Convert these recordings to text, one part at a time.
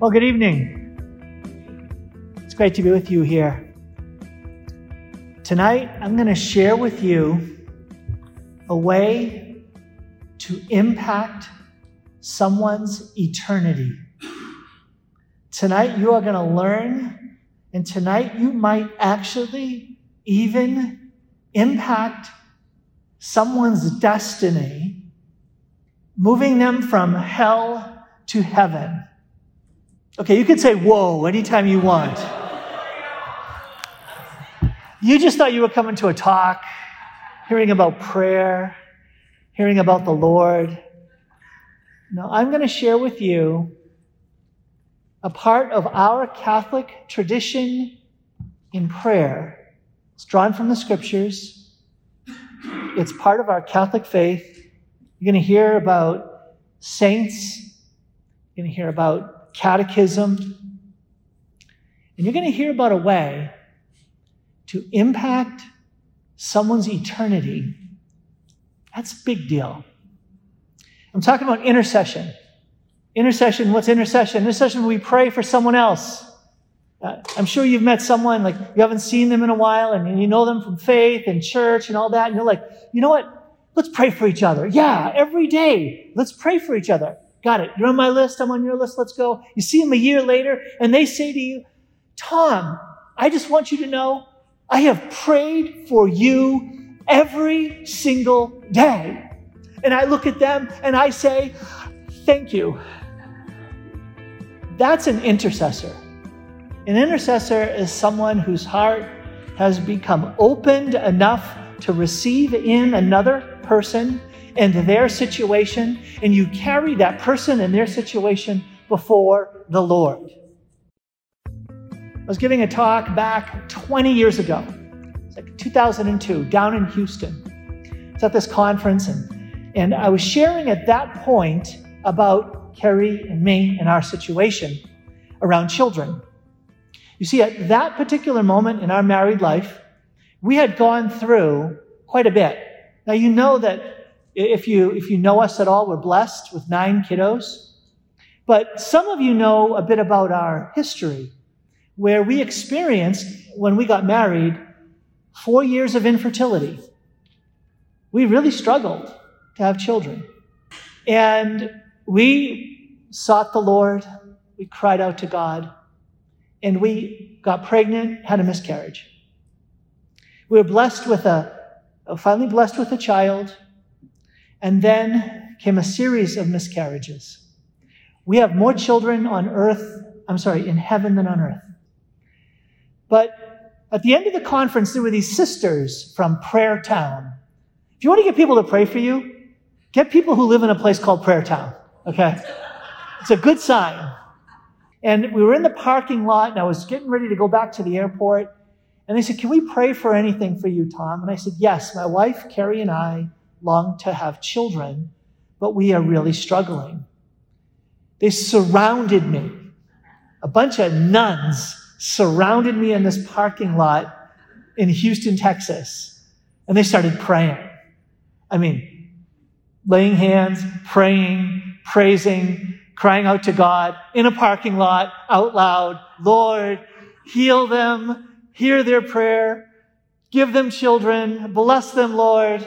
Well, good evening. It's great to be with you here. Tonight, I'm going to share with you a way to impact someone's eternity. Tonight, you are going to learn, and tonight, you might actually even impact someone's destiny, moving them from hell to heaven. Okay, you can say whoa anytime you want. You just thought you were coming to a talk, hearing about prayer, hearing about the Lord. No, I'm going to share with you a part of our Catholic tradition in prayer. It's drawn from the scriptures. It's part of our Catholic faith. You're going to hear about saints. You're going to hear about catechism. And you're going to hear about a way to impact someone's eternity. That's a big deal. I'm talking about intercession. Intercession, what's intercession? Intercession, we pray for someone else. Uh, I'm sure you've met someone, like you haven't seen them in a while, and you know them from faith and church and all that, and you're like, you know what? Let's pray for each other. Yeah, every day. Let's pray for each other. Got it. You're on my list. I'm on your list. Let's go. You see them a year later and they say to you, Tom, I just want you to know I have prayed for you every single day. And I look at them and I say, thank you. That's an intercessor. An intercessor is someone whose heart has become opened enough to receive in another person and their situation, and you carry that person and their situation before the Lord. I was giving a talk back 20 years ago. It's like 2002, down in Houston. It's at this conference, and, and I was sharing at that point about Carrie and me and our situation around children. You see, at that particular moment in our married life, we had gone through quite a bit. Now, you know that if you, if you know us at all, we're blessed with nine kiddos. But some of you know a bit about our history, where we experienced, when we got married, four years of infertility. We really struggled to have children. And we sought the Lord, we cried out to God, and we got pregnant, had a miscarriage. We were blessed with a, finally blessed with a child, and then came a series of miscarriages. We have more children on earth, I'm sorry, in heaven than on earth. But at the end of the conference, there were these sisters from Prayer Town. If you want to get people to pray for you, get people who live in a place called Prayer Town, okay? It's a good sign. And we were in the parking lot, and I was getting ready to go back to the airport. And they said, Can we pray for anything for you, Tom? And I said, Yes, my wife, Carrie, and I long to have children, but we are really struggling. They surrounded me. A bunch of nuns surrounded me in this parking lot in Houston, Texas, and they started praying. I mean, laying hands, praying, praising, crying out to God in a parking lot out loud, Lord, heal them, hear their prayer, give them children, bless them, Lord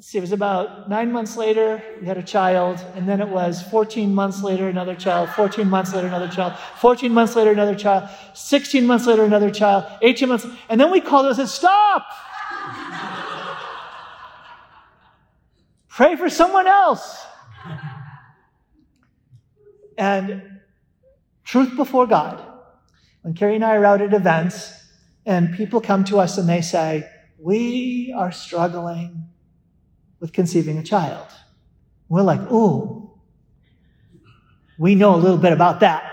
let's see, it was about nine months later, we had a child, and then it was 14 months later, another child, 14 months later, another child, 14 months later, another child, 16 months later, another child, 18 months, and then we called and said, Stop! Pray for someone else. And truth before God, when Carrie and I are out at events, and people come to us and they say, We are struggling with conceiving a child. We're like, ooh, we know a little bit about that.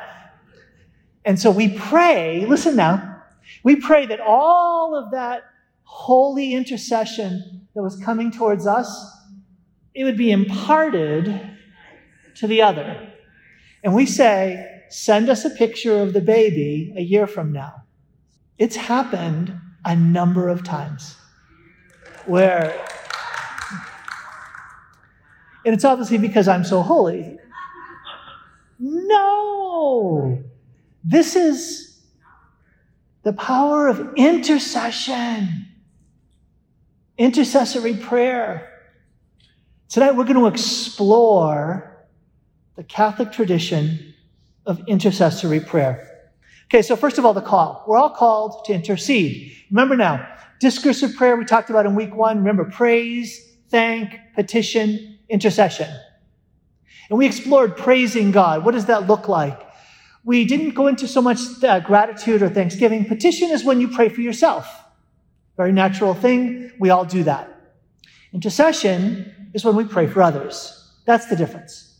And so we pray, listen now, we pray that all of that holy intercession that was coming towards us, it would be imparted to the other. And we say, send us a picture of the baby a year from now. It's happened a number of times where and it's obviously because I'm so holy. No. This is the power of intercession, intercessory prayer. Tonight we're going to explore the Catholic tradition of intercessory prayer. Okay, so first of all, the call. We're all called to intercede. Remember now, discursive prayer we talked about in week one. Remember, praise, thank, petition, intercession. And we explored praising God. What does that look like? We didn't go into so much uh, gratitude or thanksgiving. Petition is when you pray for yourself. Very natural thing. We all do that. Intercession is when we pray for others. That's the difference.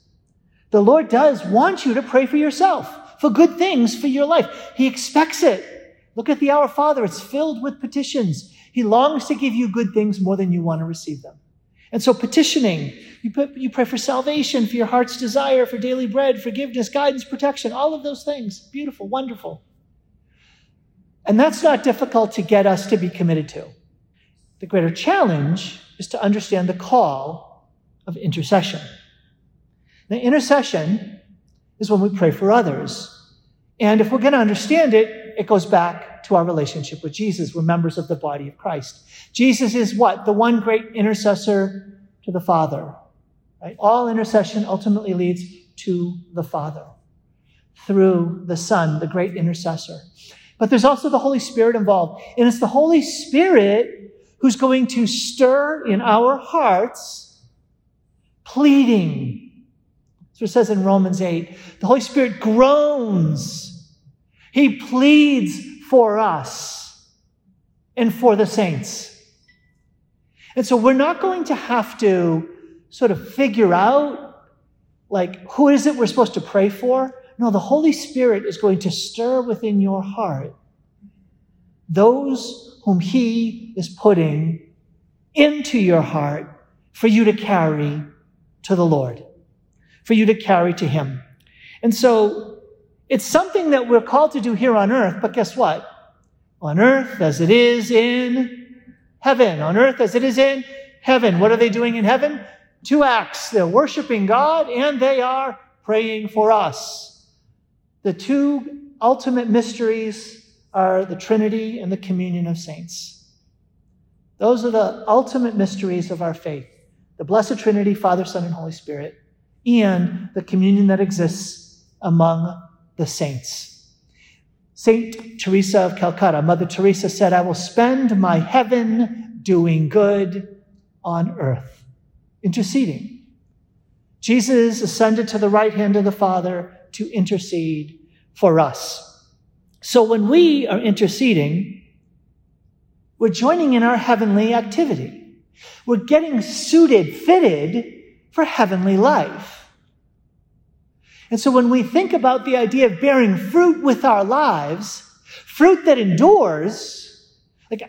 The Lord does want you to pray for yourself for good things for your life. He expects it. Look at the Our Father. It's filled with petitions. He longs to give you good things more than you want to receive them. And so petitioning, you, put, you pray for salvation, for your heart's desire, for daily bread, forgiveness, guidance, protection, all of those things. Beautiful, wonderful. And that's not difficult to get us to be committed to. The greater challenge is to understand the call of intercession. Now, intercession is when we pray for others. And if we're going to understand it, it goes back to our relationship with Jesus. We're members of the body of Christ. Jesus is what? The one great intercessor to the Father. Right? All intercession ultimately leads to the Father through the Son, the great intercessor. But there's also the Holy Spirit involved. And it's the Holy Spirit who's going to stir in our hearts pleading so it says in Romans 8. The Holy Spirit groans. He pleads for us and for the saints. And so we're not going to have to sort of figure out like who is it we're supposed to pray for? No, the Holy Spirit is going to stir within your heart those whom He is putting into your heart for you to carry to the Lord for you to carry to Him. And so it's something that we're called to do here on earth, but guess what? On earth as it is in heaven. On earth as it is in heaven. What are they doing in heaven? Two acts. They're worshiping God and they are praying for us. The two ultimate mysteries are the Trinity and the communion of saints. Those are the ultimate mysteries of our faith. The Blessed Trinity, Father, Son, and Holy Spirit and the communion that exists among the saints. Saint Teresa of Calcutta, Mother Teresa said, I will spend my heaven doing good on earth, interceding. Jesus ascended to the right hand of the Father to intercede for us. So when we are interceding, we're joining in our heavenly activity. We're getting suited, fitted for heavenly life. And so when we think about the idea of bearing fruit with our lives, fruit that endures, like,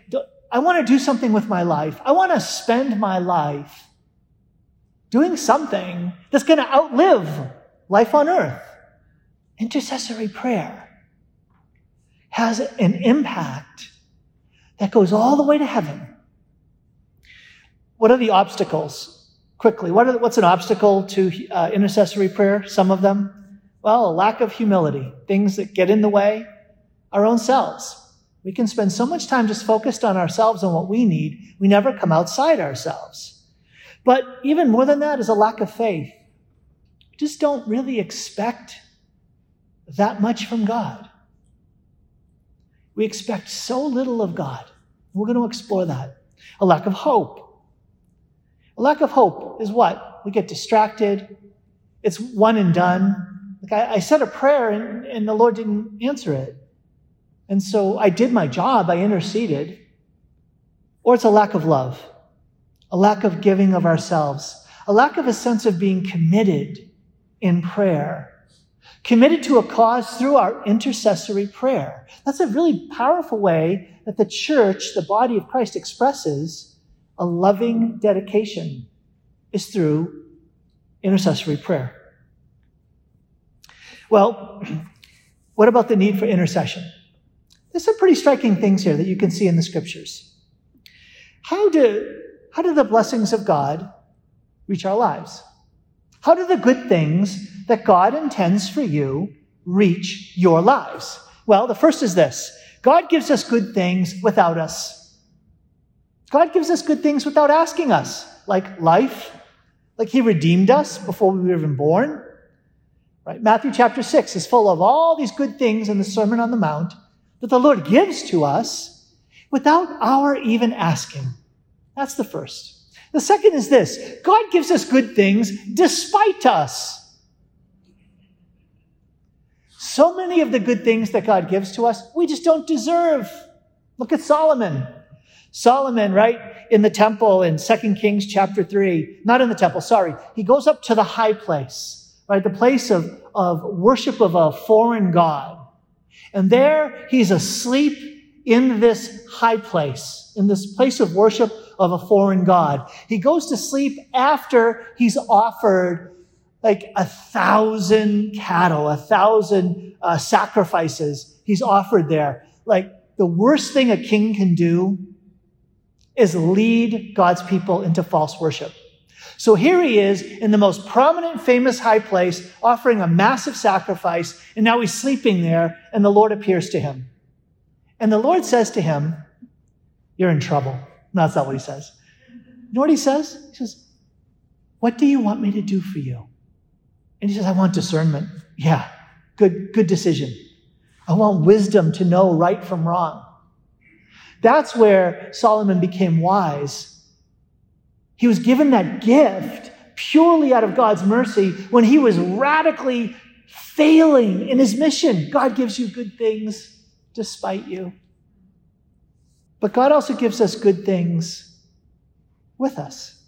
I want to do something with my life. I want to spend my life doing something that's going to outlive life on earth. Intercessory prayer has an impact that goes all the way to heaven. What are the obstacles quickly. What are, what's an obstacle to uh, intercessory prayer? Some of them? Well, a lack of humility, things that get in the way, our own selves. We can spend so much time just focused on ourselves and what we need, we never come outside ourselves. But even more than that is a lack of faith. We just don't really expect that much from God. We expect so little of God. We're going to explore that. A lack of hope. A lack of hope is what? We get distracted. It's one and done. Like I, I said a prayer and, and the Lord didn't answer it. And so I did my job. I interceded. Or it's a lack of love, a lack of giving of ourselves, a lack of a sense of being committed in prayer, committed to a cause through our intercessory prayer. That's a really powerful way that the church, the body of Christ, expresses a loving dedication is through intercessory prayer. Well, what about the need for intercession? There's some pretty striking things here that you can see in the scriptures. How do, how do the blessings of God reach our lives? How do the good things that God intends for you reach your lives? Well, the first is this God gives us good things without us. God gives us good things without asking us, like life, like He redeemed us before we were even born. Right? Matthew chapter 6 is full of all these good things in the Sermon on the Mount that the Lord gives to us without our even asking. That's the first. The second is this God gives us good things despite us. So many of the good things that God gives to us, we just don't deserve. Look at Solomon. Solomon, right, in the temple in 2 Kings chapter 3, not in the temple, sorry, he goes up to the high place, right, the place of, of worship of a foreign god. And there he's asleep in this high place, in this place of worship of a foreign god. He goes to sleep after he's offered like a thousand cattle, a thousand uh, sacrifices he's offered there. Like the worst thing a king can do is lead God's people into false worship. So here he is in the most prominent, famous high place, offering a massive sacrifice, and now he's sleeping there, and the Lord appears to him. And the Lord says to him, You're in trouble. That's not what he says. You know what he says? He says, What do you want me to do for you? And he says, I want discernment. Yeah, good, good decision. I want wisdom to know right from wrong. That's where Solomon became wise. He was given that gift purely out of God's mercy when he was radically failing in his mission. God gives you good things despite you. But God also gives us good things with us.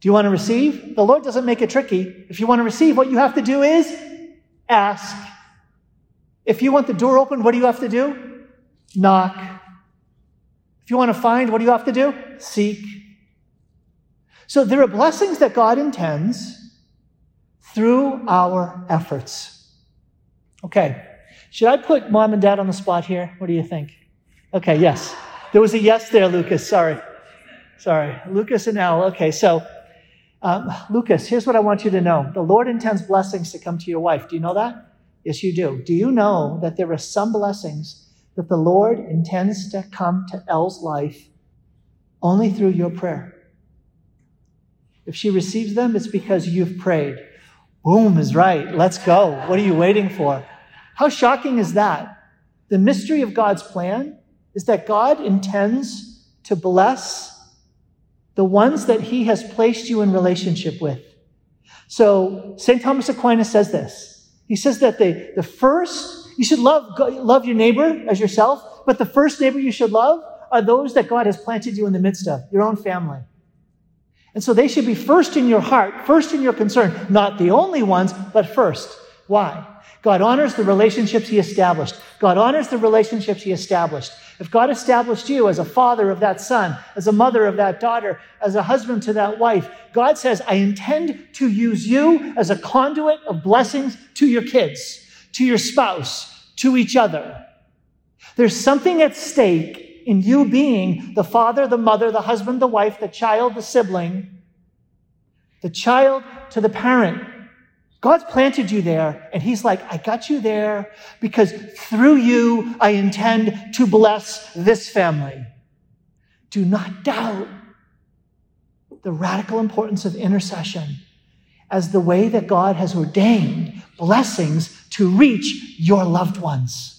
Do you want to receive? The Lord doesn't make it tricky. If you want to receive, what you have to do is ask. If you want the door open, what do you have to do? Knock. If you want to find, what do you have to do? Seek. So there are blessings that God intends through our efforts. Okay. Should I put mom and dad on the spot here? What do you think? Okay, yes. There was a yes there, Lucas. Sorry. Sorry. Lucas and Al. Okay, so um, Lucas, here's what I want you to know. The Lord intends blessings to come to your wife. Do you know that? Yes, you do. Do you know that there are some blessings that the Lord intends to come to Elle's life only through your prayer. If she receives them, it's because you've prayed. Boom is right. Let's go. What are you waiting for? How shocking is that? The mystery of God's plan is that God intends to bless the ones that he has placed you in relationship with. So St. Thomas Aquinas says this. He says that the, the first you should love, love your neighbor as yourself, but the first neighbor you should love are those that God has planted you in the midst of, your own family. And so they should be first in your heart, first in your concern, not the only ones, but first. Why? God honors the relationships he established. God honors the relationships he established. If God established you as a father of that son, as a mother of that daughter, as a husband to that wife, God says, I intend to use you as a conduit of blessings to your kids to your spouse, to each other. There's something at stake in you being the father, the mother, the husband, the wife, the child, the sibling, the child to the parent. God's planted you there, and He's like, I got you there because through you I intend to bless this family. Do not doubt the radical importance of intercession as the way that God has ordained blessings to reach your loved ones.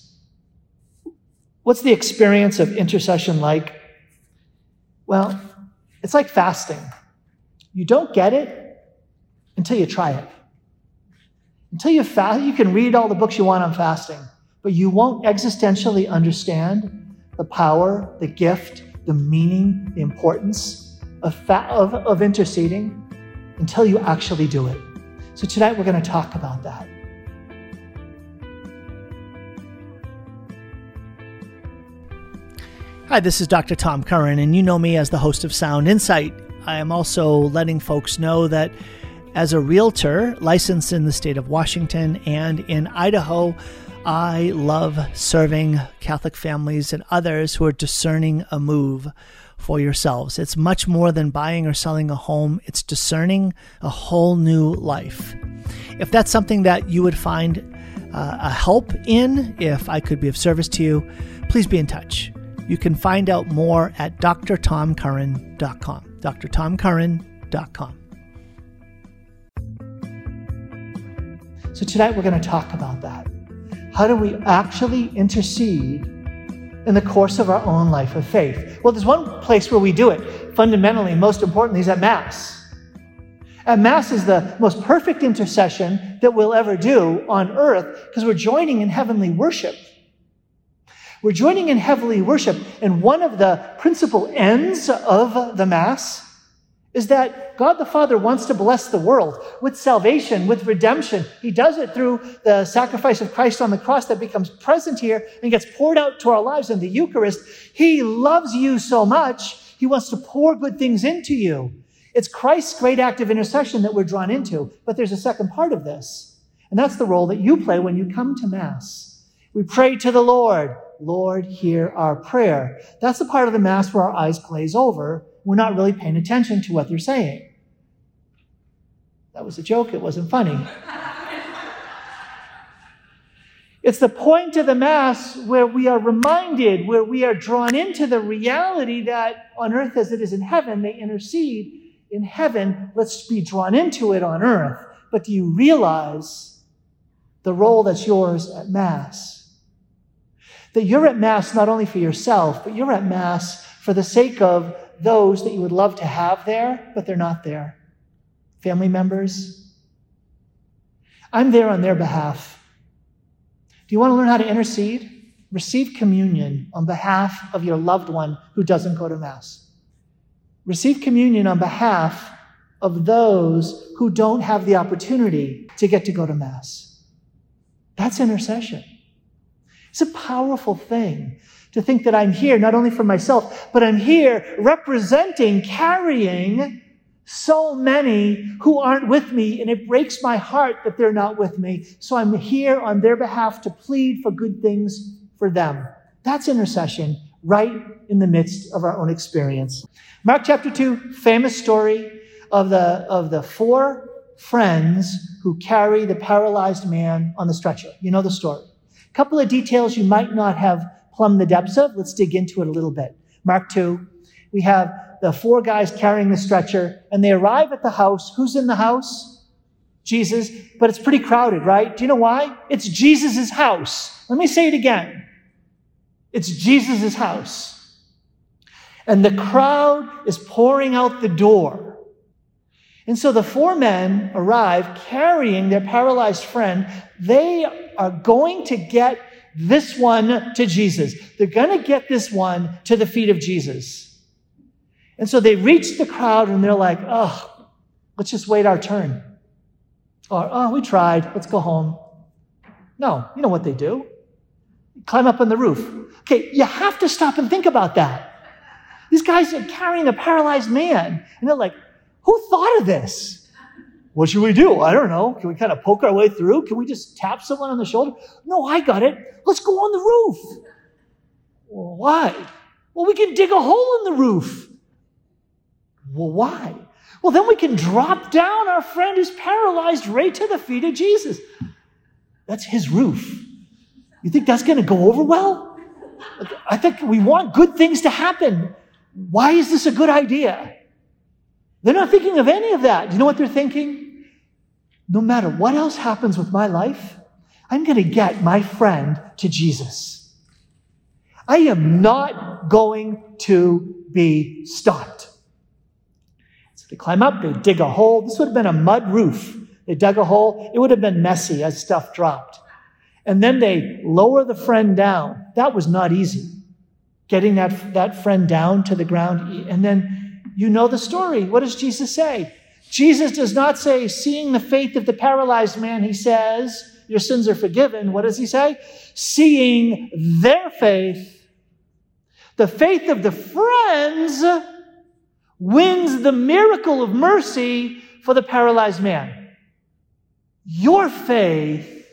What's the experience of intercession like? Well, it's like fasting. You don't get it until you try it. Until you fast, you can read all the books you want on fasting, but you won't existentially understand the power, the gift, the meaning, the importance of, fa- of, of interceding until you actually do it. So tonight we're going to talk about that. Hi, this is Dr. Tom Curran, and you know me as the host of Sound Insight. I am also letting folks know that as a realtor licensed in the state of Washington and in Idaho, I love serving Catholic families and others who are discerning a move for yourselves. It's much more than buying or selling a home, it's discerning a whole new life. If that's something that you would find uh, a help in, if I could be of service to you, please be in touch. You can find out more at drtomcurran.com. drtomcurran.com. So tonight we're going to talk about that. How do we actually intercede in the course of our own life of faith? Well, there's one place where we do it. Fundamentally, most importantly, is at Mass. At Mass is the most perfect intercession that we'll ever do on earth because we're joining in heavenly worship. We're joining in heavenly worship, and one of the principal ends of the Mass is that God the Father wants to bless the world with salvation, with redemption. He does it through the sacrifice of Christ on the cross that becomes present here and gets poured out to our lives in the Eucharist. He loves you so much, He wants to pour good things into you. It's Christ's great act of intercession that we're drawn into. But there's a second part of this, and that's the role that you play when you come to Mass. We pray to the Lord. Lord, hear our prayer. That's the part of the Mass where our eyes glaze over we're not really paying attention to what they're saying. That was a joke, it wasn't funny. it's the point of the Mass where we are reminded, where we are drawn into the reality that on earth as it is in heaven, they intercede in heaven. Let's be drawn into it on earth. But do you realize the role that's yours at Mass? That you're at Mass not only for yourself, but you're at Mass for the sake of those that you would love to have there, but they're not there. Family members. I'm there on their behalf. Do you want to learn how to intercede? Receive communion on behalf of your loved one who doesn't go to Mass. Receive communion on behalf of those who don't have the opportunity to get to go to Mass. That's intercession. It's a powerful thing to think that I'm here not only for myself, but I'm here representing, carrying so many who aren't with me, and it breaks my heart that they're not with me. So I'm here on their behalf to plead for good things for them. That's intercession right in the midst of our own experience. Mark chapter 2, famous story of the, of the four friends who carry the paralyzed man on the stretcher. You know the story. A couple of details you might not have plumb the depths of. Let's dig into it a little bit. Mark 2, we have the four guys carrying the stretcher, and they arrive at the house. Who's in the house? Jesus, but it's pretty crowded, right? Do you know why? It's Jesus' house. Let me say it again. It's Jesus' house. And the crowd is pouring out the door. And so the four men arrive carrying their paralyzed friend. They are going to get this one to Jesus. They're going to get this one to the feet of Jesus. And so they reach the crowd and they're like, oh, let's just wait our turn. Or, oh, we tried. Let's go home. No, you know what they do. Climb up on the roof. Okay, you have to stop and think about that. These guys are carrying a paralyzed man, and they're like, who thought of this? What should we do? I don't know. Can we kind of poke our way through? Can we just tap someone on the shoulder? No, I got it. Let's go on the roof. Well, why? Well, we can dig a hole in the roof. Well, why? Well, then we can drop down our friend who's paralyzed right to the feet of Jesus. That's his roof. You think that's going to go over well? I think we want good things to happen. Why is this a good idea? They're not thinking of any of that. Do you know what they're thinking? No matter what else happens with my life, I'm going to get my friend to Jesus. I am not going to be stopped. So they climb up, they dig a hole. This would have been a mud roof. They dug a hole. It would have been messy as stuff dropped. And then they lower the friend down. That was not easy. Getting that, that friend down to the ground. And then you know the story. What does Jesus say? Jesus does not say, seeing the faith of the paralyzed man, he says, Your sins are forgiven. What does he say? Seeing their faith, the faith of the friends wins the miracle of mercy for the paralyzed man. Your faith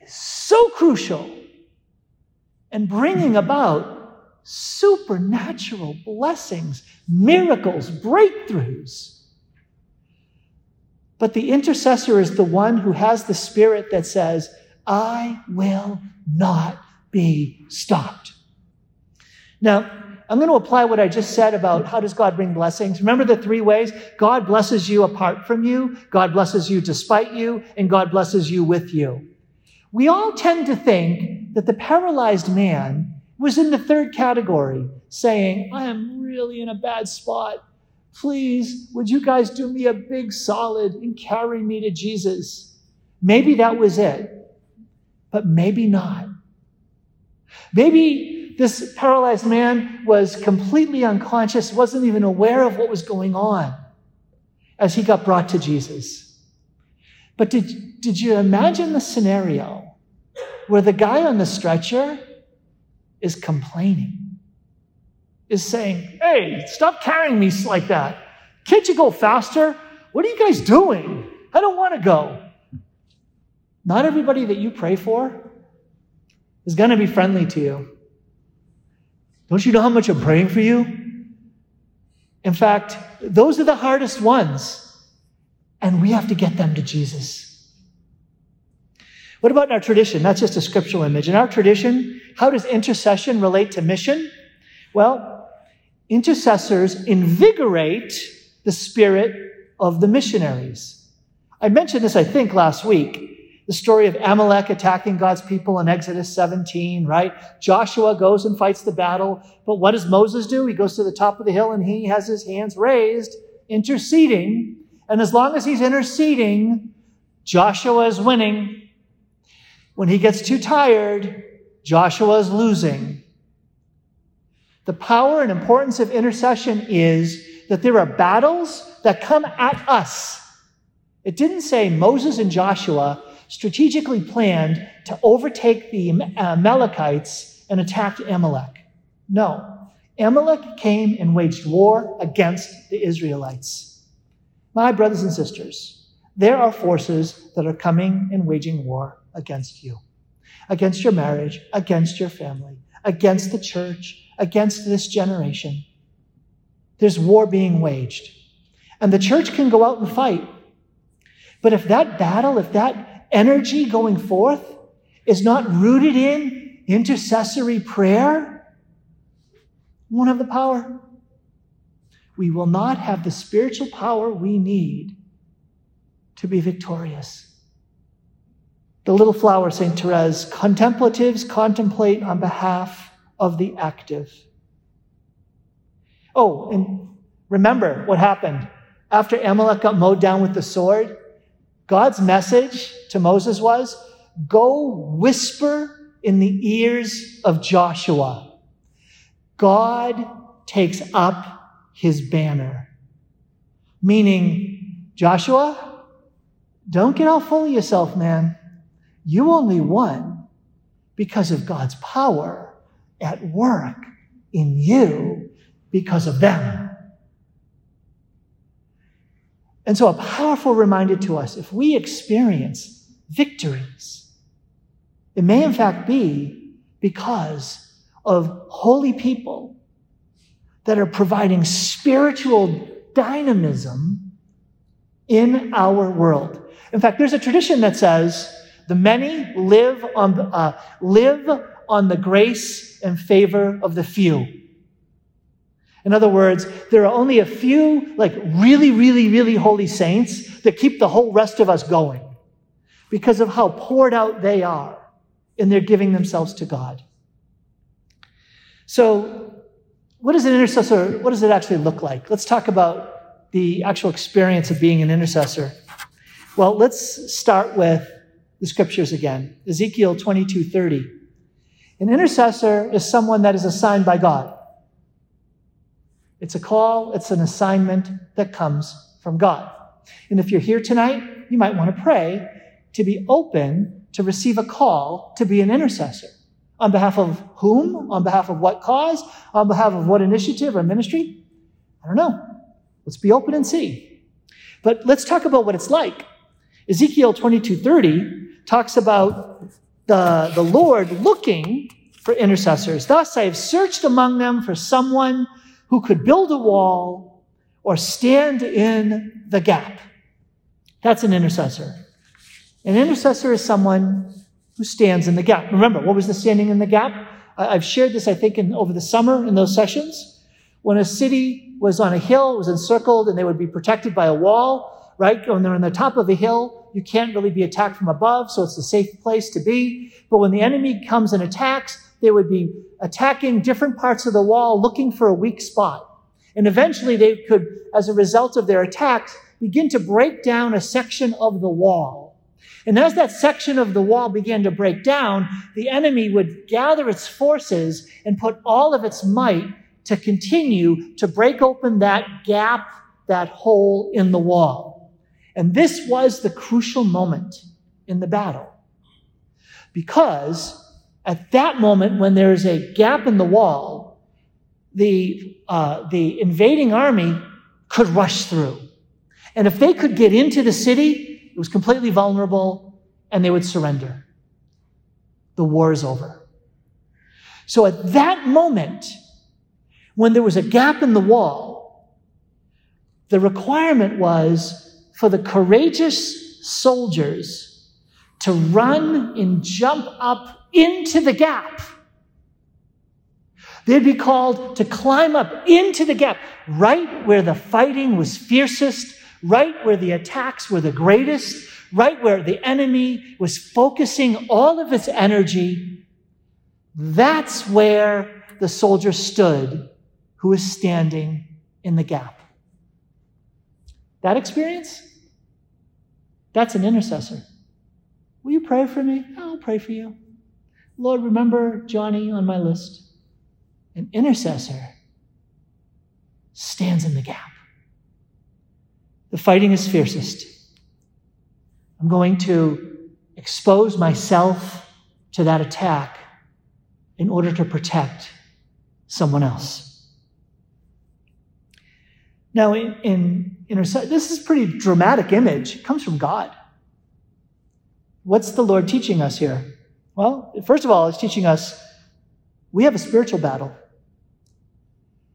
is so crucial in bringing about supernatural blessings, miracles, breakthroughs. But the intercessor is the one who has the spirit that says, I will not be stopped. Now, I'm going to apply what I just said about how does God bring blessings. Remember the three ways? God blesses you apart from you, God blesses you despite you, and God blesses you with you. We all tend to think that the paralyzed man was in the third category, saying, I am really in a bad spot. Please, would you guys do me a big solid and carry me to Jesus? Maybe that was it, but maybe not. Maybe this paralyzed man was completely unconscious, wasn't even aware of what was going on as he got brought to Jesus. But did, did you imagine the scenario where the guy on the stretcher is complaining, is saying, Hey, stop carrying me like that. Can't you go faster? What are you guys doing? I don't want to go. Not everybody that you pray for is going to be friendly to you. Don't you know how much I'm praying for you? In fact, those are the hardest ones, and we have to get them to Jesus. What about in our tradition? That's just a scriptural image. In our tradition, how does intercession relate to mission? Well, intercessors invigorate the spirit of the missionaries. I mentioned this, I think, last week. The story of Amalek attacking God's people in Exodus 17, right? Joshua goes and fights the battle. But what does Moses do? He goes to the top of the hill and he has his hands raised, interceding. And as long as he's interceding, Joshua is winning. When he gets too tired, Joshua is losing. The power and importance of intercession is that there are battles that come at us. It didn't say Moses and Joshua strategically planned to overtake the uh, Amalekites and attack Amalek. No. Amalek came and waged war against the Israelites. My brothers and sisters, there are forces that are coming and waging war against you, against your marriage, against your family, against the church, against this generation. There's war being waged. And the church can go out and fight. But if that battle, if that energy going forth is not rooted in intercessory prayer, we won't have the power. We will not have the spiritual power we need to be victorious. The little flower, St. Therese, contemplatives contemplate on behalf of the active. Oh, and remember what happened. After Amalek got mowed down with the sword, God's message to Moses was go whisper in the ears of Joshua. God takes up his banner. Meaning, Joshua, don't get all full of yourself, man. You only won because of God's power at work in you because of them. And so, a powerful reminder to us if we experience victories, it may in fact be because of holy people that are providing spiritual dynamism in our world. In fact, there's a tradition that says the many live on, uh, live on the grace and favor of the few. In other words, there are only a few, like really, really, really holy saints that keep the whole rest of us going because of how poured out they are in their giving themselves to God. So, what does an intercessor, what does it actually look like? Let's talk about the actual experience of being an intercessor. Well, let's start with the scriptures again. Ezekiel 22 30. An intercessor is someone that is assigned by God. It's a call, it's an assignment that comes from God. And if you're here tonight, you might want to pray to be open to receive a call to be an intercessor. On behalf of whom? On behalf of what cause? On behalf of what initiative or ministry? I don't know. Let's be open and see. But let's talk about what it's like. Ezekiel 22:30 talks about the, the Lord looking for intercessors. Thus, I have searched among them for someone who could build a wall or stand in the gap. That's an intercessor. An intercessor is someone who stands in the gap. Remember, what was the standing in the gap? I've shared this, I think, in, over the summer in those sessions. When a city was on a hill, was encircled, and they would be protected by a wall, right? When they're on the top of a hill, you can't really be attacked from above, so it's a safe place to be. But when the enemy comes and attacks, they would be attacking different parts of the wall, looking for a weak spot. And eventually they could, as a result of their attacks, begin to break down a section of the wall. And as that section of the wall began to break down, the enemy would gather its forces and put all of its might to continue to break open that gap, that hole in the wall. And this was the crucial moment in the battle. Because at that moment, when there is a gap in the wall, the, uh, the invading army could rush through. And if they could get into the city, it was completely vulnerable, and they would surrender. The war is over. So at that moment, when there was a gap in the wall, the requirement was for the courageous soldiers to run and jump up into the gap. They'd be called to climb up into the gap, right where the fighting was fiercest, right where the attacks were the greatest, right where the enemy was focusing all of its energy. That's where the soldier stood who was standing in the gap. That experience? That's an intercessor. Will you pray for me? I'll pray for you. Lord, remember Johnny on my list. An intercessor stands in the gap. The fighting is fiercest. I'm going to expose myself to that attack in order to protect someone else. Now, in, in, this is a pretty dramatic image. It comes from God. What's the Lord teaching us here? Well, first of all, it's teaching us we have a spiritual battle.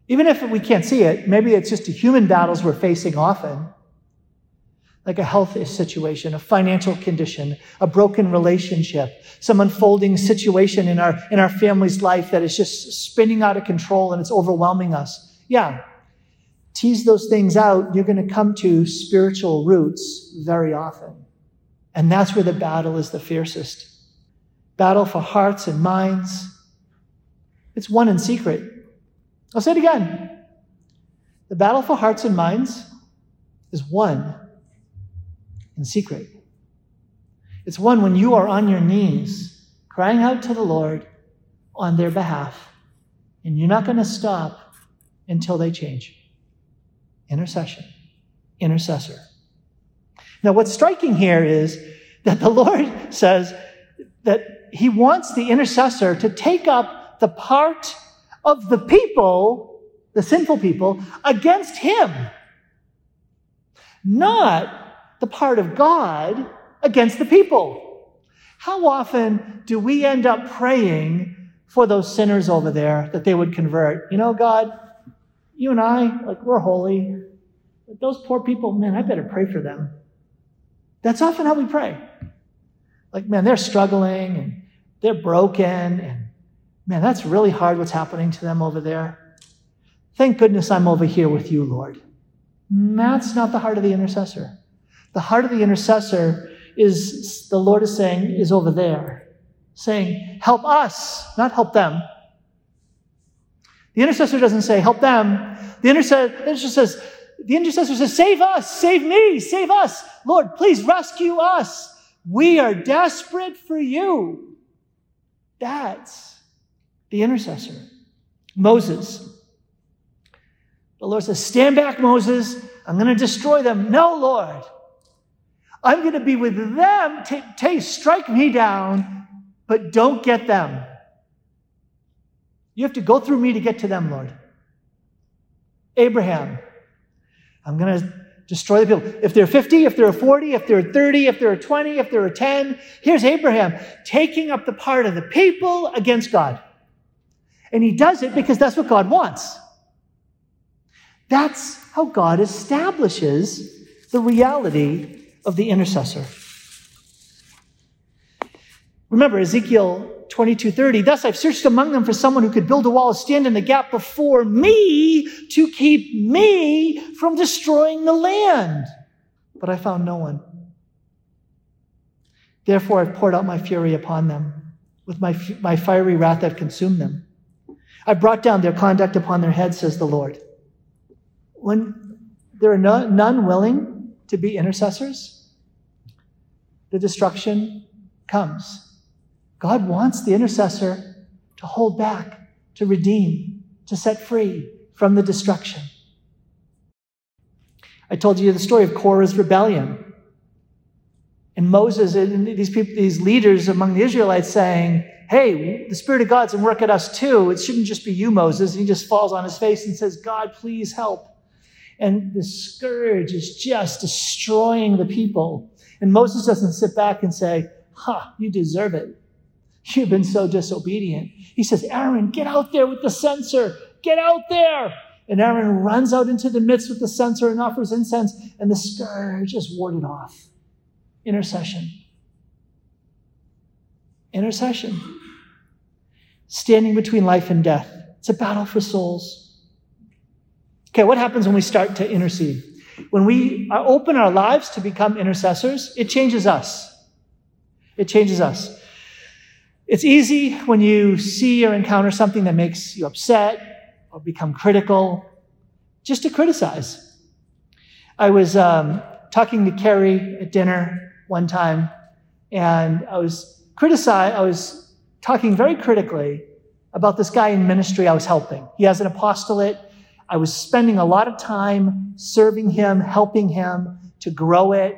Even if we can't see it, maybe it's just the human battles we're facing often like a health situation, a financial condition, a broken relationship, some unfolding situation in our, in our family's life that is just spinning out of control and it's overwhelming us. Yeah. Tease those things out. You're going to come to spiritual roots very often. And that's where the battle is the fiercest. Battle for hearts and minds. It's won in secret. I'll say it again. The battle for hearts and minds is won in secret. It's won when you are on your knees, crying out to the Lord on their behalf, and you're not going to stop until they change. Intercession, intercessor. Now, what's striking here is that the Lord says that He wants the intercessor to take up the part of the people, the sinful people, against Him. Not the part of God against the people. How often do we end up praying for those sinners over there that they would convert? You know, God, you and I, like, we're holy. But those poor people, man, I better pray for them. That's often how we pray. Like, man, they're struggling and they're broken, and man, that's really hard what's happening to them over there. Thank goodness I'm over here with you, Lord. That's not the heart of the intercessor. The heart of the intercessor is, the Lord is saying, is over there, saying, help us, not help them. The intercessor doesn't say, help them. The intercessor, says, the intercessor says, save us, save me, save us. Lord, please rescue us. We are desperate for you. That's the intercessor. Moses. The Lord says, stand back, Moses. I'm going to destroy them. No, Lord. I'm going to be with them. T- t- strike me down, but don't get them. You have to go through me to get to them, Lord. Abraham, I'm going to destroy the people. If they're 50, if they're 40, if they're 30, if they're 20, if they're 10, here's Abraham taking up the part of the people against God. And he does it because that's what God wants. That's how God establishes the reality of the intercessor. Remember Ezekiel 22:30, thus I've searched among them for someone who could build a wall, stand in the gap before me to keep me from destroying the land. But I found no one. Therefore I've poured out my fury upon them. With my, my fiery wrath I've consumed them. I've brought down their conduct upon their heads, says the Lord. When there are no, none willing to be intercessors, the destruction comes. God wants the intercessor to hold back, to redeem, to set free from the destruction. I told you the story of Korah's rebellion. And Moses and these people, these leaders among the Israelites saying, Hey, the Spirit of God's at work at us too. It shouldn't just be you, Moses. And he just falls on his face and says, God, please help. And the scourge is just destroying the people. And Moses doesn't sit back and say, Ha, huh, you deserve it. You've been so disobedient. He says, Aaron, get out there with the censer. Get out there. And Aaron runs out into the midst with the censer and offers incense, and the scourge is warded off. Intercession. Intercession. Standing between life and death. It's a battle for souls. Okay, what happens when we start to intercede? When we uh, open our lives to become intercessors, it changes us. It changes us. It's easy when you see or encounter something that makes you upset or become critical, just to criticize. I was um, talking to Carrie at dinner one time, and I was criticizing, I was talking very critically about this guy in ministry I was helping. He has an apostolate. I was spending a lot of time serving him, helping him to grow it.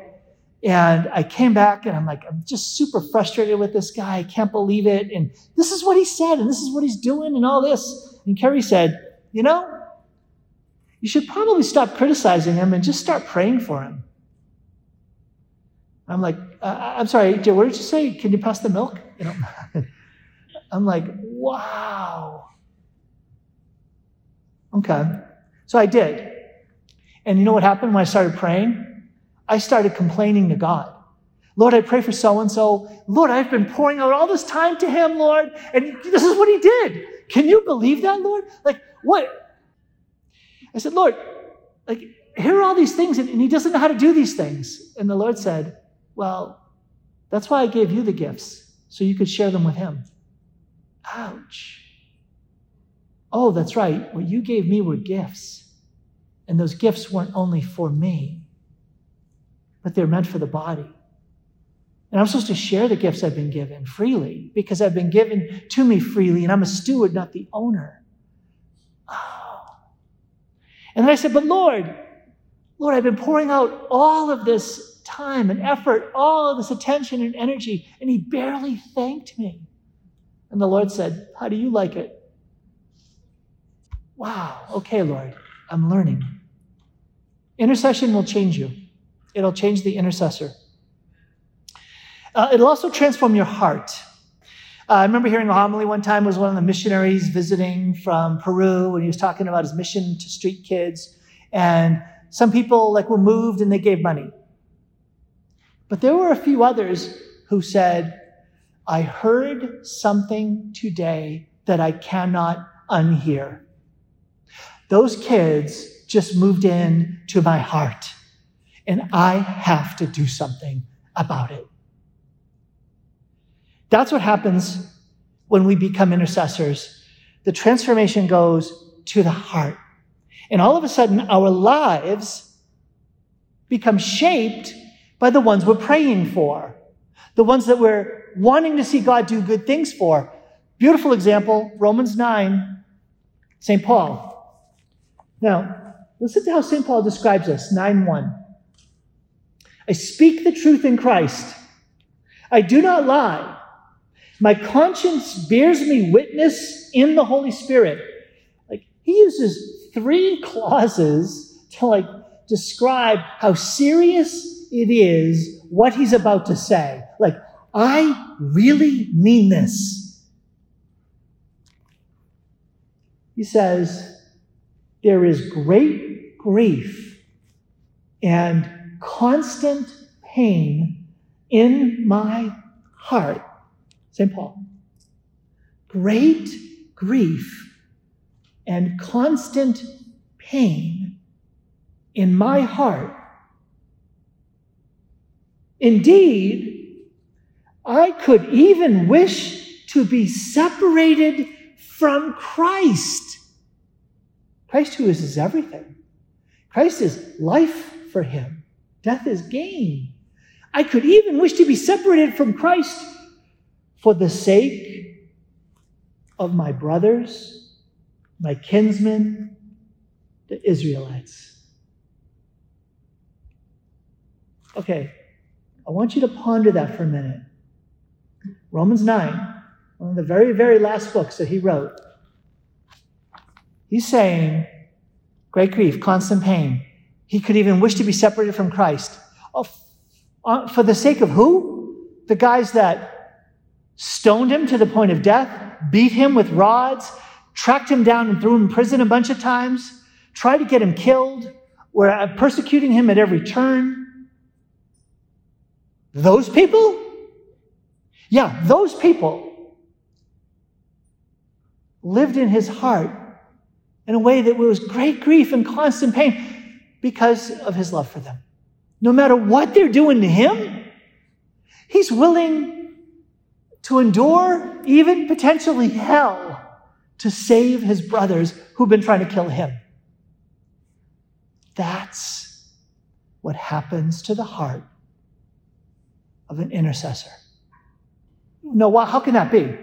And I came back and I'm like, I'm just super frustrated with this guy. I can't believe it. And this is what he said, and this is what he's doing, and all this. And Kerry said, You know, you should probably stop criticizing him and just start praying for him. I'm like, uh, I'm sorry, what did you say? Can you pass the milk? You know, I'm like, wow. Okay. So I did. And you know what happened when I started praying? I started complaining to God. Lord, I pray for so and so. Lord, I've been pouring out all this time to him, Lord, and this is what he did. Can you believe that, Lord? Like, what? I said, Lord, like, here are all these things, and, he doesn't know how to do these things. And the Lord said, Well, that's why I gave you the gifts, so you could share them with him. Ouch. Oh, that's right. What you gave me were gifts. And those gifts weren't only for me, but they're meant for the body. And I'm supposed to share the gifts I've been given freely because I've been given to me freely and I'm a steward, not the owner. Oh. And then I said, But Lord, Lord, I've been pouring out all of this time and effort, all of this attention and energy, and He barely thanked me. And the Lord said, How do you like it? Wow, okay, Lord, I'm learning. Intercession will change you. It'll change the intercessor. Uh, it'll also transform your heart. Uh, I remember hearing a homily one time was one of the missionaries visiting from Peru and he was talking about his mission to street kids. And some people like were moved and they gave money. But there were a few others who said, I heard something today that I cannot unhear. Those kids just moved in to my heart and I have to do something about it. That's what happens when we become intercessors. The transformation goes to the heart. And all of a sudden, our lives become shaped by the ones we're praying for, the ones that we're wanting to see God do good things for. Beautiful example, Romans 9, St. Paul. Now, listen to how St. Paul describes us 9 1. I speak the truth in Christ. I do not lie. My conscience bears me witness in the Holy Spirit. Like he uses three clauses to like describe how serious it is what he's about to say. Like, I really mean this. He says, There is great grief and constant pain in my heart. St. Paul. Great grief and constant pain in my heart. Indeed, I could even wish to be separated from Christ. Christ, who is his everything. Christ is life for him, death is gain. I could even wish to be separated from Christ for the sake of my brothers, my kinsmen, the Israelites. Okay, I want you to ponder that for a minute. Romans 9, one of the very, very last books that he wrote, he's saying, great grief, constant pain. He could even wish to be separated from Christ. Oh, uh, for the sake of who? The guys that stoned him to the point of death, beat him with rods, tracked him down and threw him in prison a bunch of times, tried to get him killed, were persecuting him at every turn. Those people? Yeah, those people lived in his heart in a way that was great grief and constant pain because of his love for them no matter what they're doing to him, he's willing to endure even potentially hell to save his brothers who've been trying to kill him. That's what happens to the heart of an intercessor. No, how can that be?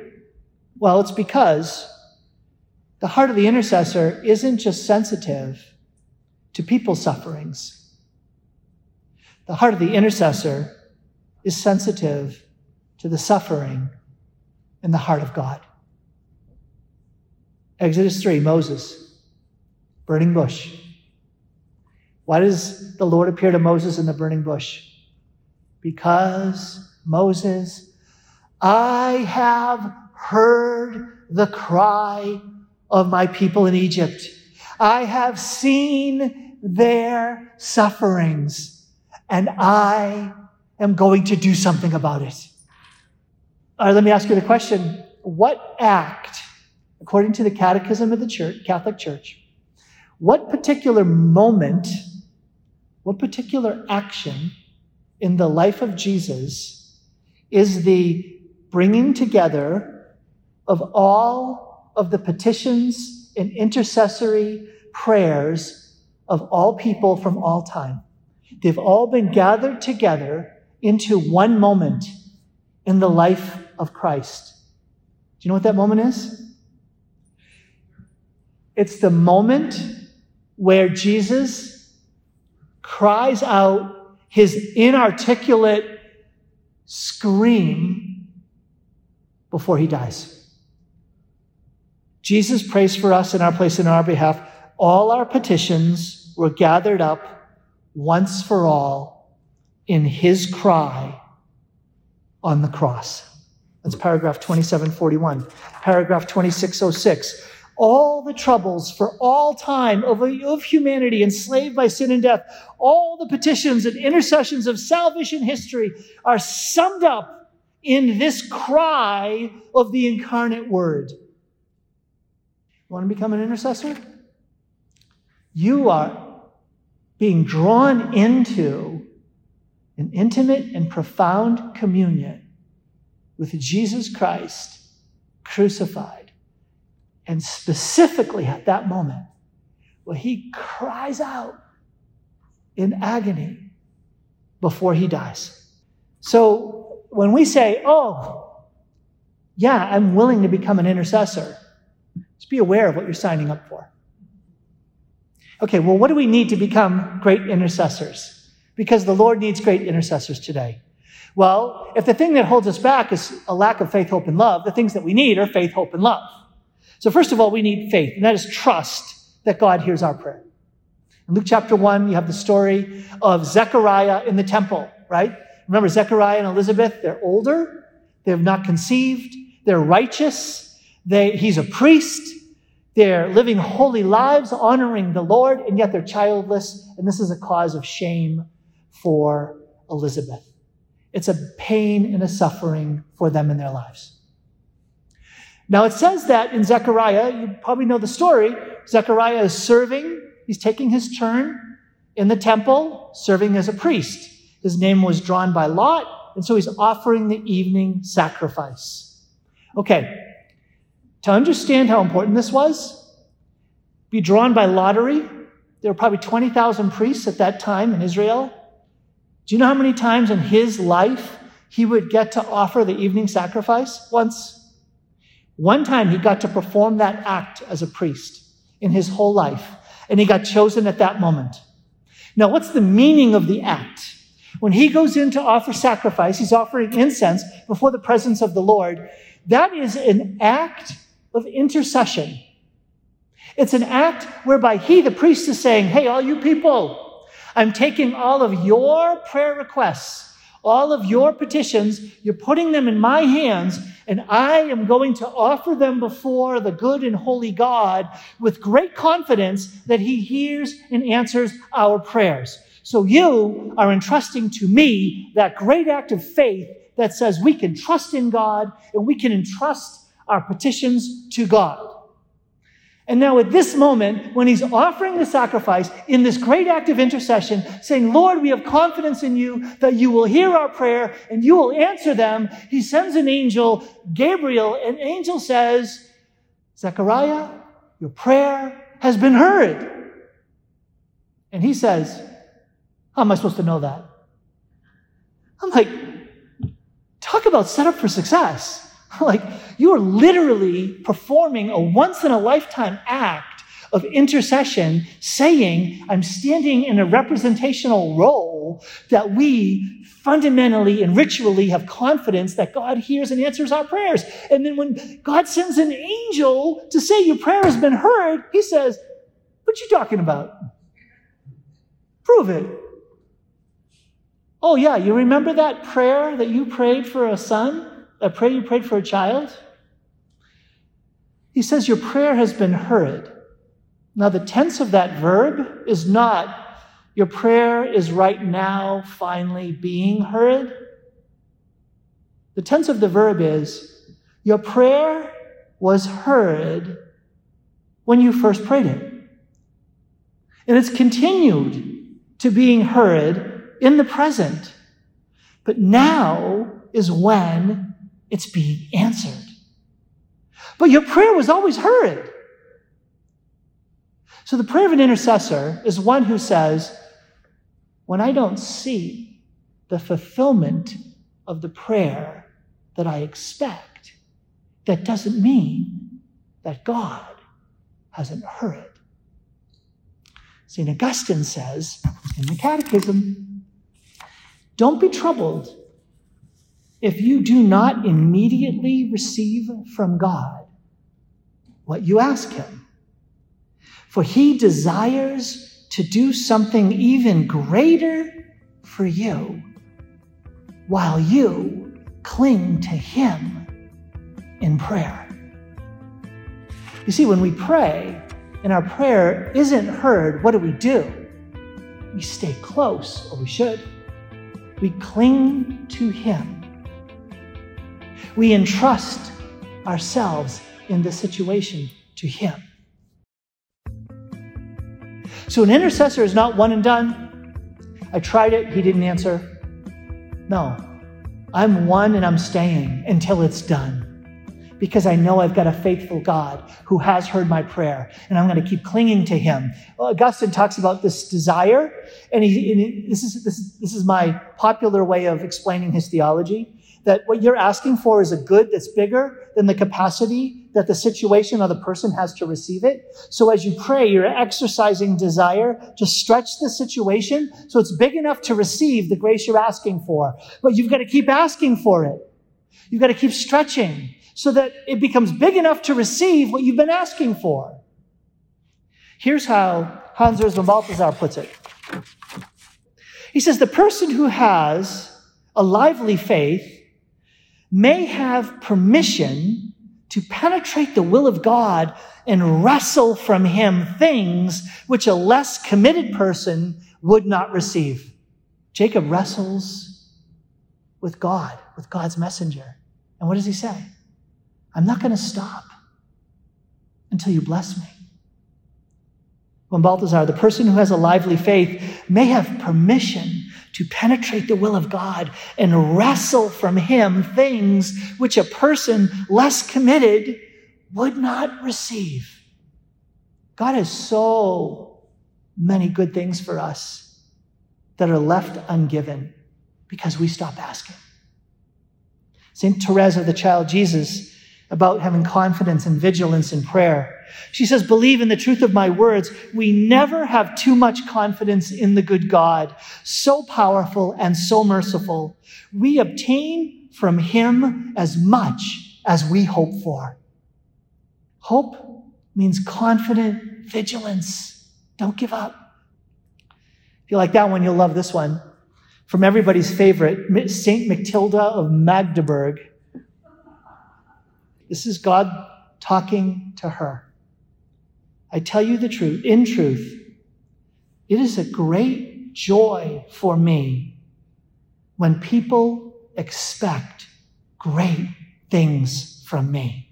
Well, it's because the heart of the intercessor isn't just sensitive to people's sufferings the heart of the intercessor is sensitive to the suffering in the heart of God. Exodus 3, Moses, burning bush. Why does the Lord appear to Moses in the burning bush? Because Moses, I have heard the cry of my people in Egypt. I have seen their sufferings and I am going to do something about it. All right, let me ask you the question. What act, according to the Catechism of the Church, Catholic Church, what particular moment, what particular action in the life of Jesus is the bringing together of all of the petitions and intercessory prayers of all people from all time? They've all been gathered together into one moment in the life of Christ. Do you know what that moment is? It's the moment where Jesus cries out his inarticulate scream before he dies. Jesus prays for us in our place in our behalf. All our petitions were gathered up once for all in his cry on the cross. That's paragraph 2741. Paragraph 2606. All the troubles for all time of, of humanity enslaved by sin and death, all the petitions and intercessions of salvation history are summed up in this cry of the incarnate word. You want to become an intercessor? You are being drawn into an intimate and profound communion with Jesus Christ crucified. And specifically at that moment, where he cries out in agony before he dies. So when we say, oh, yeah, I'm willing to become an intercessor, just be aware of what you're signing up for. Okay, well, what do we need to become great intercessors? Because the Lord needs great intercessors today. Well, if the thing that holds us back is a lack of faith, hope, and love, the things that we need are faith, hope, and love. So first of all, we need faith, and that is trust that God hears our prayer. In Luke chapter 1, you have the story of Zechariah in the temple, right? Remember Zechariah and Elizabeth, they're older, they have not conceived, they're righteous, they, he's a priest, They're living holy lives, honoring the Lord, and yet they're childless. And this is a cause of shame for Elizabeth. It's a pain and a suffering for them in their lives. Now it says that in Zechariah, you probably know the story. Zechariah is serving, he's taking his turn in the temple, serving as a priest. His name was drawn by Lot, and so he's offering the evening sacrifice. Okay, to understand how important this was, be drawn by lottery. There were probably 20,000 priests at that time in Israel. Do you know how many times in his life he would get to offer the evening sacrifice? Once. One time he got to perform that act as a priest in his whole life, and he got chosen at that moment. Now, what's the meaning of the act? When he goes in to offer sacrifice, he's offering incense before the presence of the Lord. That is an act of intercession. It's an act whereby he, the priest, is saying, Hey, all you people, I'm taking all of your prayer requests, all of your petitions, you're putting them in my hands, and I am going to offer them before the good and holy God with great confidence that he hears and answers our prayers. So you are entrusting to me that great act of faith that says we can trust in God and we can entrust our petitions to God. And now, at this moment, when he's offering the sacrifice in this great act of intercession, saying, Lord, we have confidence in you that you will hear our prayer and you will answer them, he sends an angel, Gabriel, and angel says, Zechariah, your prayer has been heard. And he says, How am I supposed to know that? I'm like, talk about set up for success. like, you are literally performing a once in a lifetime act of intercession, saying, I'm standing in a representational role that we fundamentally and ritually have confidence that God hears and answers our prayers. And then when God sends an angel to say your prayer has been heard, he says, What you talking about? Prove it. Oh, yeah, you remember that prayer that you prayed for a son? A prayer you prayed for a child? He says, Your prayer has been heard. Now, the tense of that verb is not, Your prayer is right now finally being heard. The tense of the verb is, Your prayer was heard when you first prayed it. And it's continued to being heard in the present. But now is when it's being answered. But your prayer was always heard. So the prayer of an intercessor is one who says, when I don't see the fulfillment of the prayer that I expect, that doesn't mean that God hasn't heard. it. St. Augustine says in the Catechism, don't be troubled if you do not immediately receive from God what you ask Him. For He desires to do something even greater for you while you cling to Him in prayer. You see, when we pray and our prayer isn't heard, what do we do? We stay close, or we should. We cling to Him we entrust ourselves in the situation to Him. So an intercessor is not one and done. I tried it, he didn't answer. No, I'm one and I'm staying until it's done because I know I've got a faithful God who has heard my prayer and I'm going to keep clinging to him. Well, Augustine talks about this desire, and, he, and he, this, is, this, is, this is my popular way of explaining his theology that what you're asking for is a good that's bigger than the capacity that the situation or the person has to receive it. So as you pray, you're exercising desire to stretch the situation so it's big enough to receive the grace you're asking for. But you've got to keep asking for it. You've got to keep stretching so that it becomes big enough to receive what you've been asking for. Here's how Hans Urs Balthasar puts it. He says, the person who has a lively faith may have permission to penetrate the will of God and wrestle from Him things which a less committed person would not receive. Jacob wrestles with God, with God's messenger. And what does he say? I'm not going to stop until you bless me. Von Balthasar, the person who has a lively faith, may have permission to penetrate the will of God and wrestle from Him things which a person less committed would not receive. God has so many good things for us that are left ungiven because we stop asking. St. Teresa, the child Jesus, about having confidence and vigilance in prayer. She says, Believe in the truth of my words. We never have too much confidence in the good God, so powerful and so merciful. We obtain from him as much as we hope for. Hope means confident vigilance. Don't give up. If you like that one, you'll love this one. From everybody's favorite, St. Matilda of Magdeburg. This is God talking to her. I tell you the truth, in truth, it is a great joy for me when people expect great things from me.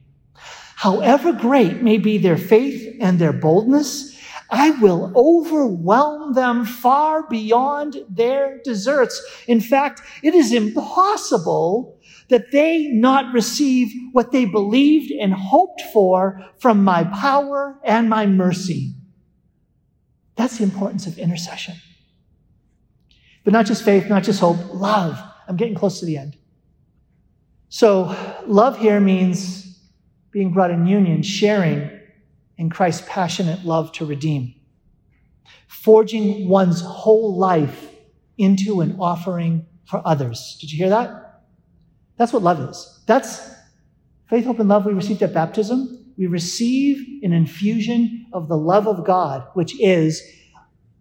However great may be their faith and their boldness, I will overwhelm them far beyond their deserts. In fact, it is impossible that they not receive what they believed and hoped for from my power and my mercy. That's the importance of intercession. But not just faith, not just hope, love. I'm getting close to the end. So, love here means being brought in union, sharing in Christ's passionate love to redeem, forging one's whole life into an offering for others. Did you hear that? That's what love is. That's faith, hope, and love we received at baptism. We receive an infusion of the love of God, which is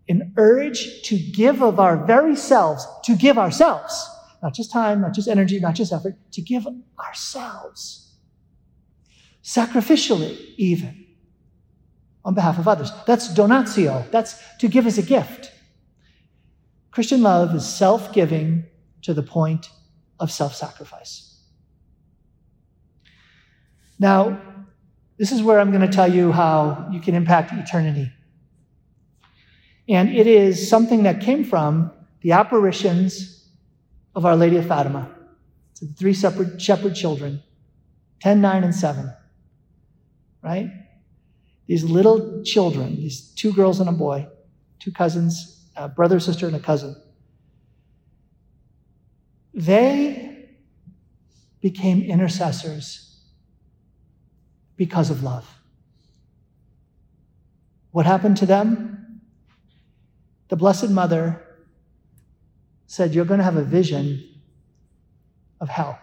an urge to give of our very selves, to give ourselves, not just time, not just energy, not just effort, to give ourselves, sacrificially even, on behalf of others. That's donatio. That's to give as a gift. Christian love is self giving to the point of self sacrifice. Now, this is where I'm going to tell you how you can impact eternity. And it is something that came from the apparitions of Our Lady of Fatima to the three separate shepherd children 10, 9, and 7. Right? These little children, these two girls and a boy, two cousins, a brother, sister, and a cousin they became intercessors because of love. What happened to them? The Blessed Mother said, You're going to have a vision of hell.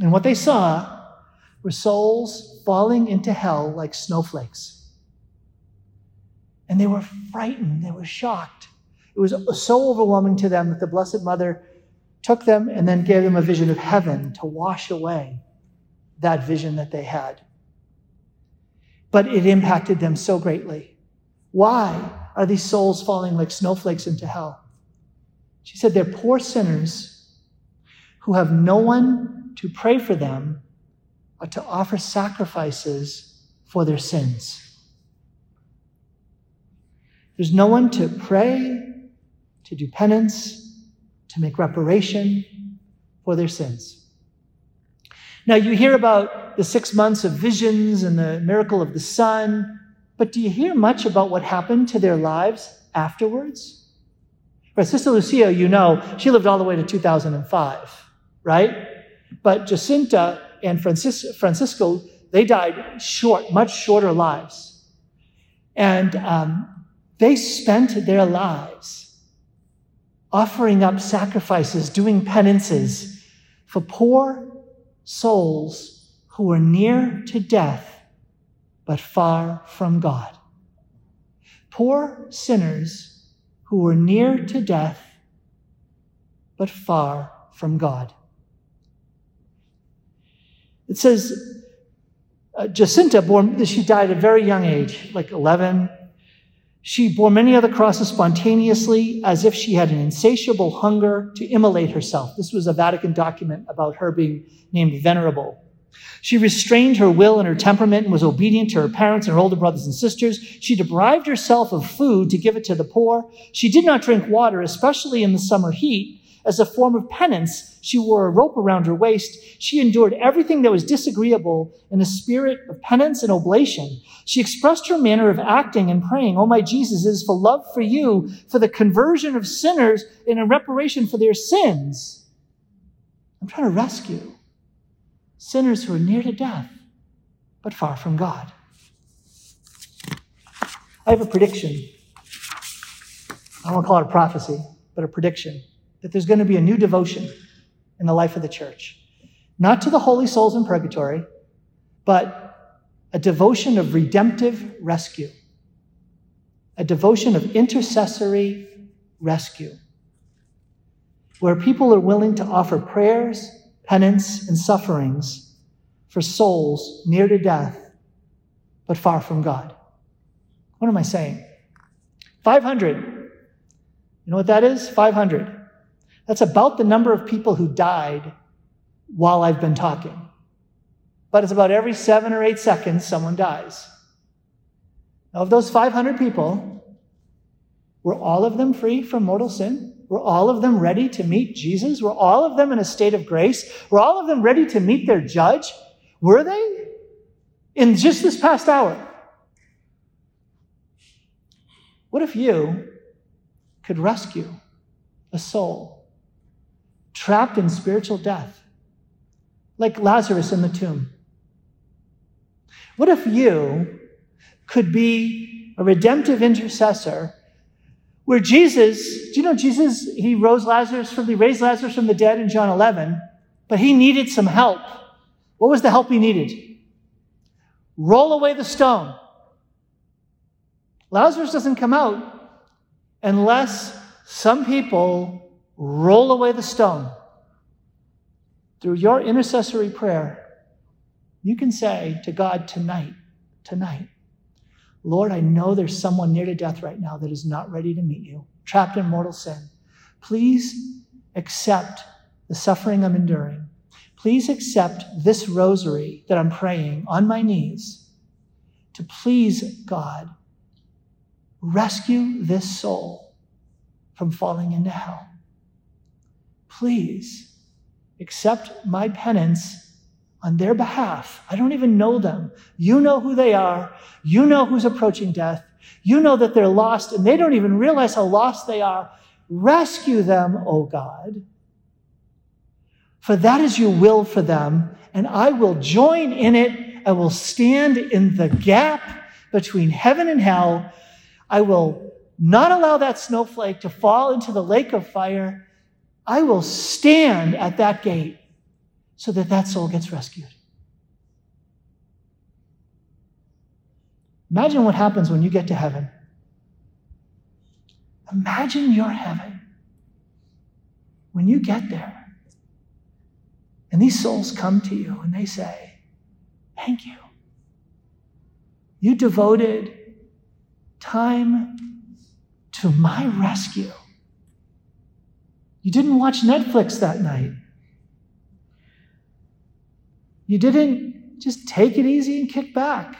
And what they saw were souls falling into hell like snowflakes. And they were frightened, they were shocked. It was so overwhelming to them that the Blessed Mother took them and then gave them a vision of heaven to wash away that vision that they had. But it impacted them so greatly. Why are these souls falling like snowflakes into hell? She said they're poor sinners who have no one to pray for them or to offer sacrifices for their sins. There's no one to pray to do penance, to make reparation for their sins. Now, you hear about the six months of visions and the miracle of the sun, but do you hear much about what happened to their lives afterwards? Right, Sister Lucia, you know, she lived all the way to 2005, right? But Jacinta and Francis- Francisco, they died short, much shorter lives. And um, they spent their lives offering up sacrifices, doing penances for poor souls who were near to death but far from God. Poor sinners who were near to death but far from God. It says uh, Jacinta born, she died at a very young age, like 11. She bore many other crosses spontaneously as if she had an insatiable hunger to immolate herself. This was a Vatican document about her being named venerable. She restrained her will and her temperament and was obedient to her parents and her older brothers and sisters. She deprived herself of food to give it to the poor. She did not drink water, especially in the summer heat. As a form of penance, she wore a rope around her waist. She endured everything that was disagreeable in a spirit of penance and oblation. She expressed her manner of acting and praying, Oh, my Jesus, it is for love for you, for the conversion of sinners and a reparation for their sins. I'm trying to rescue sinners who are near to death, but far from God. I have a prediction. I don't call it a prophecy, but a prediction that there's going to be a new devotion in the life of the church. Not to the holy souls in purgatory, but a devotion of redemptive rescue, a devotion of intercessory rescue, where people are willing to offer prayers, penance, and sufferings for souls near to death, but far from God. What am I saying? 500. You know what that is? 500. That's about the number of people who died while I've been talking. But it's about every seven or eight seconds someone dies. Now, of those 500 people, were all of them free from mortal sin? Were all of them ready to meet Jesus? Were all of them in a state of grace? Were all of them ready to meet their judge? Were they? In just this past hour. What if you could rescue a soul trapped in spiritual death, like Lazarus in the tomb? What if you could be a redemptive intercessor where Jesus, do you know Jesus, he rose Lazarus from, he raised Lazarus from the dead in John 11, but he needed some help. What was the help he needed? Roll away the stone. Lazarus doesn't come out unless some people roll away the stone. Through your intercessory prayer, you can say to God tonight, tonight, Lord, I know there's someone near to death right now that is not ready to meet you, trapped in mortal sin. Please accept the suffering I'm enduring. Please accept this rosary that I'm praying on my knees to please God rescue this soul from falling into hell please accept my penance on their behalf. I don't even know them. You know who they are. You know who's approaching death. You know that they're lost and they don't even realize how lost they are. Rescue them, O oh God. For that is your will for them, and I will join in it. I will stand in the gap between heaven and hell. I will not allow that snowflake to fall into the lake of fire. I will stand at that gate so that that soul gets rescued. Imagine what happens when you get to heaven. Imagine your heaven when you get there and these souls come to you and they say, Thank you. You devoted time to my rescue. You didn't watch Netflix that night. You didn't just take it easy and kick back.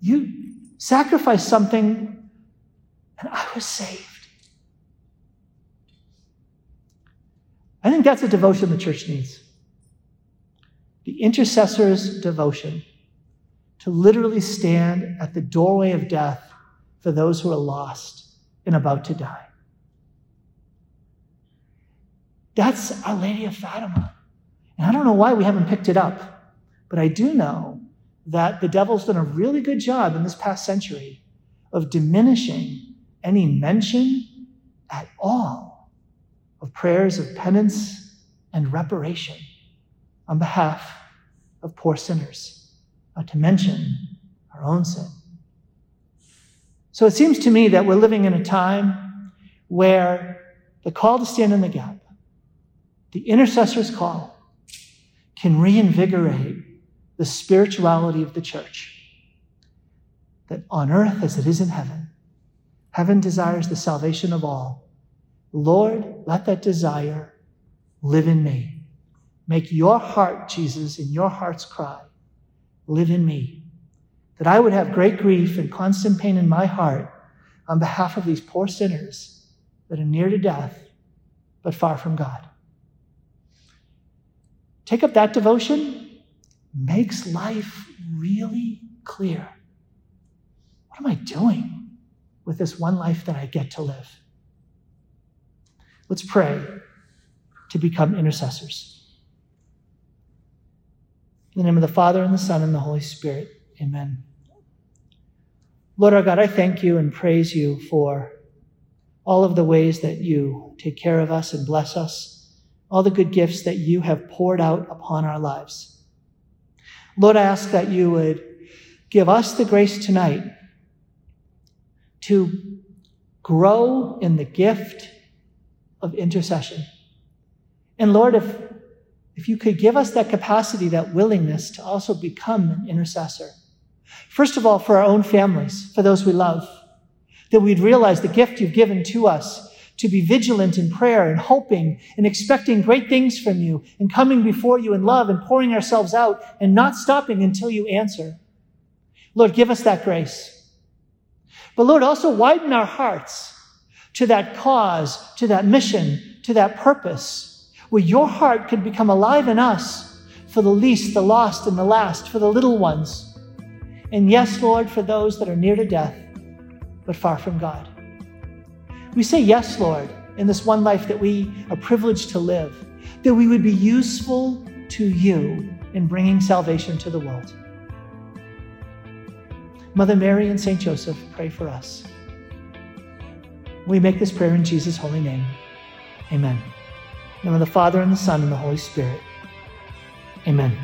You sacrificed something, and I was saved. I think that's a devotion the church needs. The intercessor's devotion to literally stand at the doorway of death for those who are lost and about to die. That's Our Lady of Fatima. And I don't know why we haven't picked it up, but I do know that the devil's done a really good job in this past century of diminishing any mention at all of prayers of penance and reparation on behalf of poor sinners, not to mention our own sin. So it seems to me that we're living in a time where the call to stand in the gap the intercessor's call can reinvigorate the spirituality of the church. That on earth as it is in heaven, heaven desires the salvation of all. Lord, let that desire live in me. Make your heart, Jesus, in your heart's cry, live in me. That I would have great grief and constant pain in my heart on behalf of these poor sinners that are near to death, but far from God. Take up that devotion, makes life really clear. What am I doing with this one life that I get to live? Let's pray to become intercessors. In the name of the Father, and the Son, and the Holy Spirit, amen. Lord our God, I thank you and praise you for all of the ways that you take care of us and bless us, all the good gifts that you have poured out upon our lives. Lord, I ask that you would give us the grace tonight to grow in the gift of intercession. And Lord, if, if you could give us that capacity, that willingness to also become an intercessor. First of all, for our own families, for those we love, that we'd realize the gift you've given to us to be vigilant in prayer and hoping and expecting great things from you and coming before you in love and pouring ourselves out and not stopping until you answer. Lord, give us that grace. But Lord, also widen our hearts to that cause, to that mission, to that purpose, where your heart could become alive in us for the least, the lost, and the last, for the little ones and yes, Lord, for those that are near to death, but far from God. We say yes, Lord, in this one life that we are privileged to live, that we would be useful to you in bringing salvation to the world. Mother Mary and St. Joseph, pray for us. We make this prayer in Jesus' holy name. Amen. In the name of the Father, and the Son, and the Holy Spirit. Amen.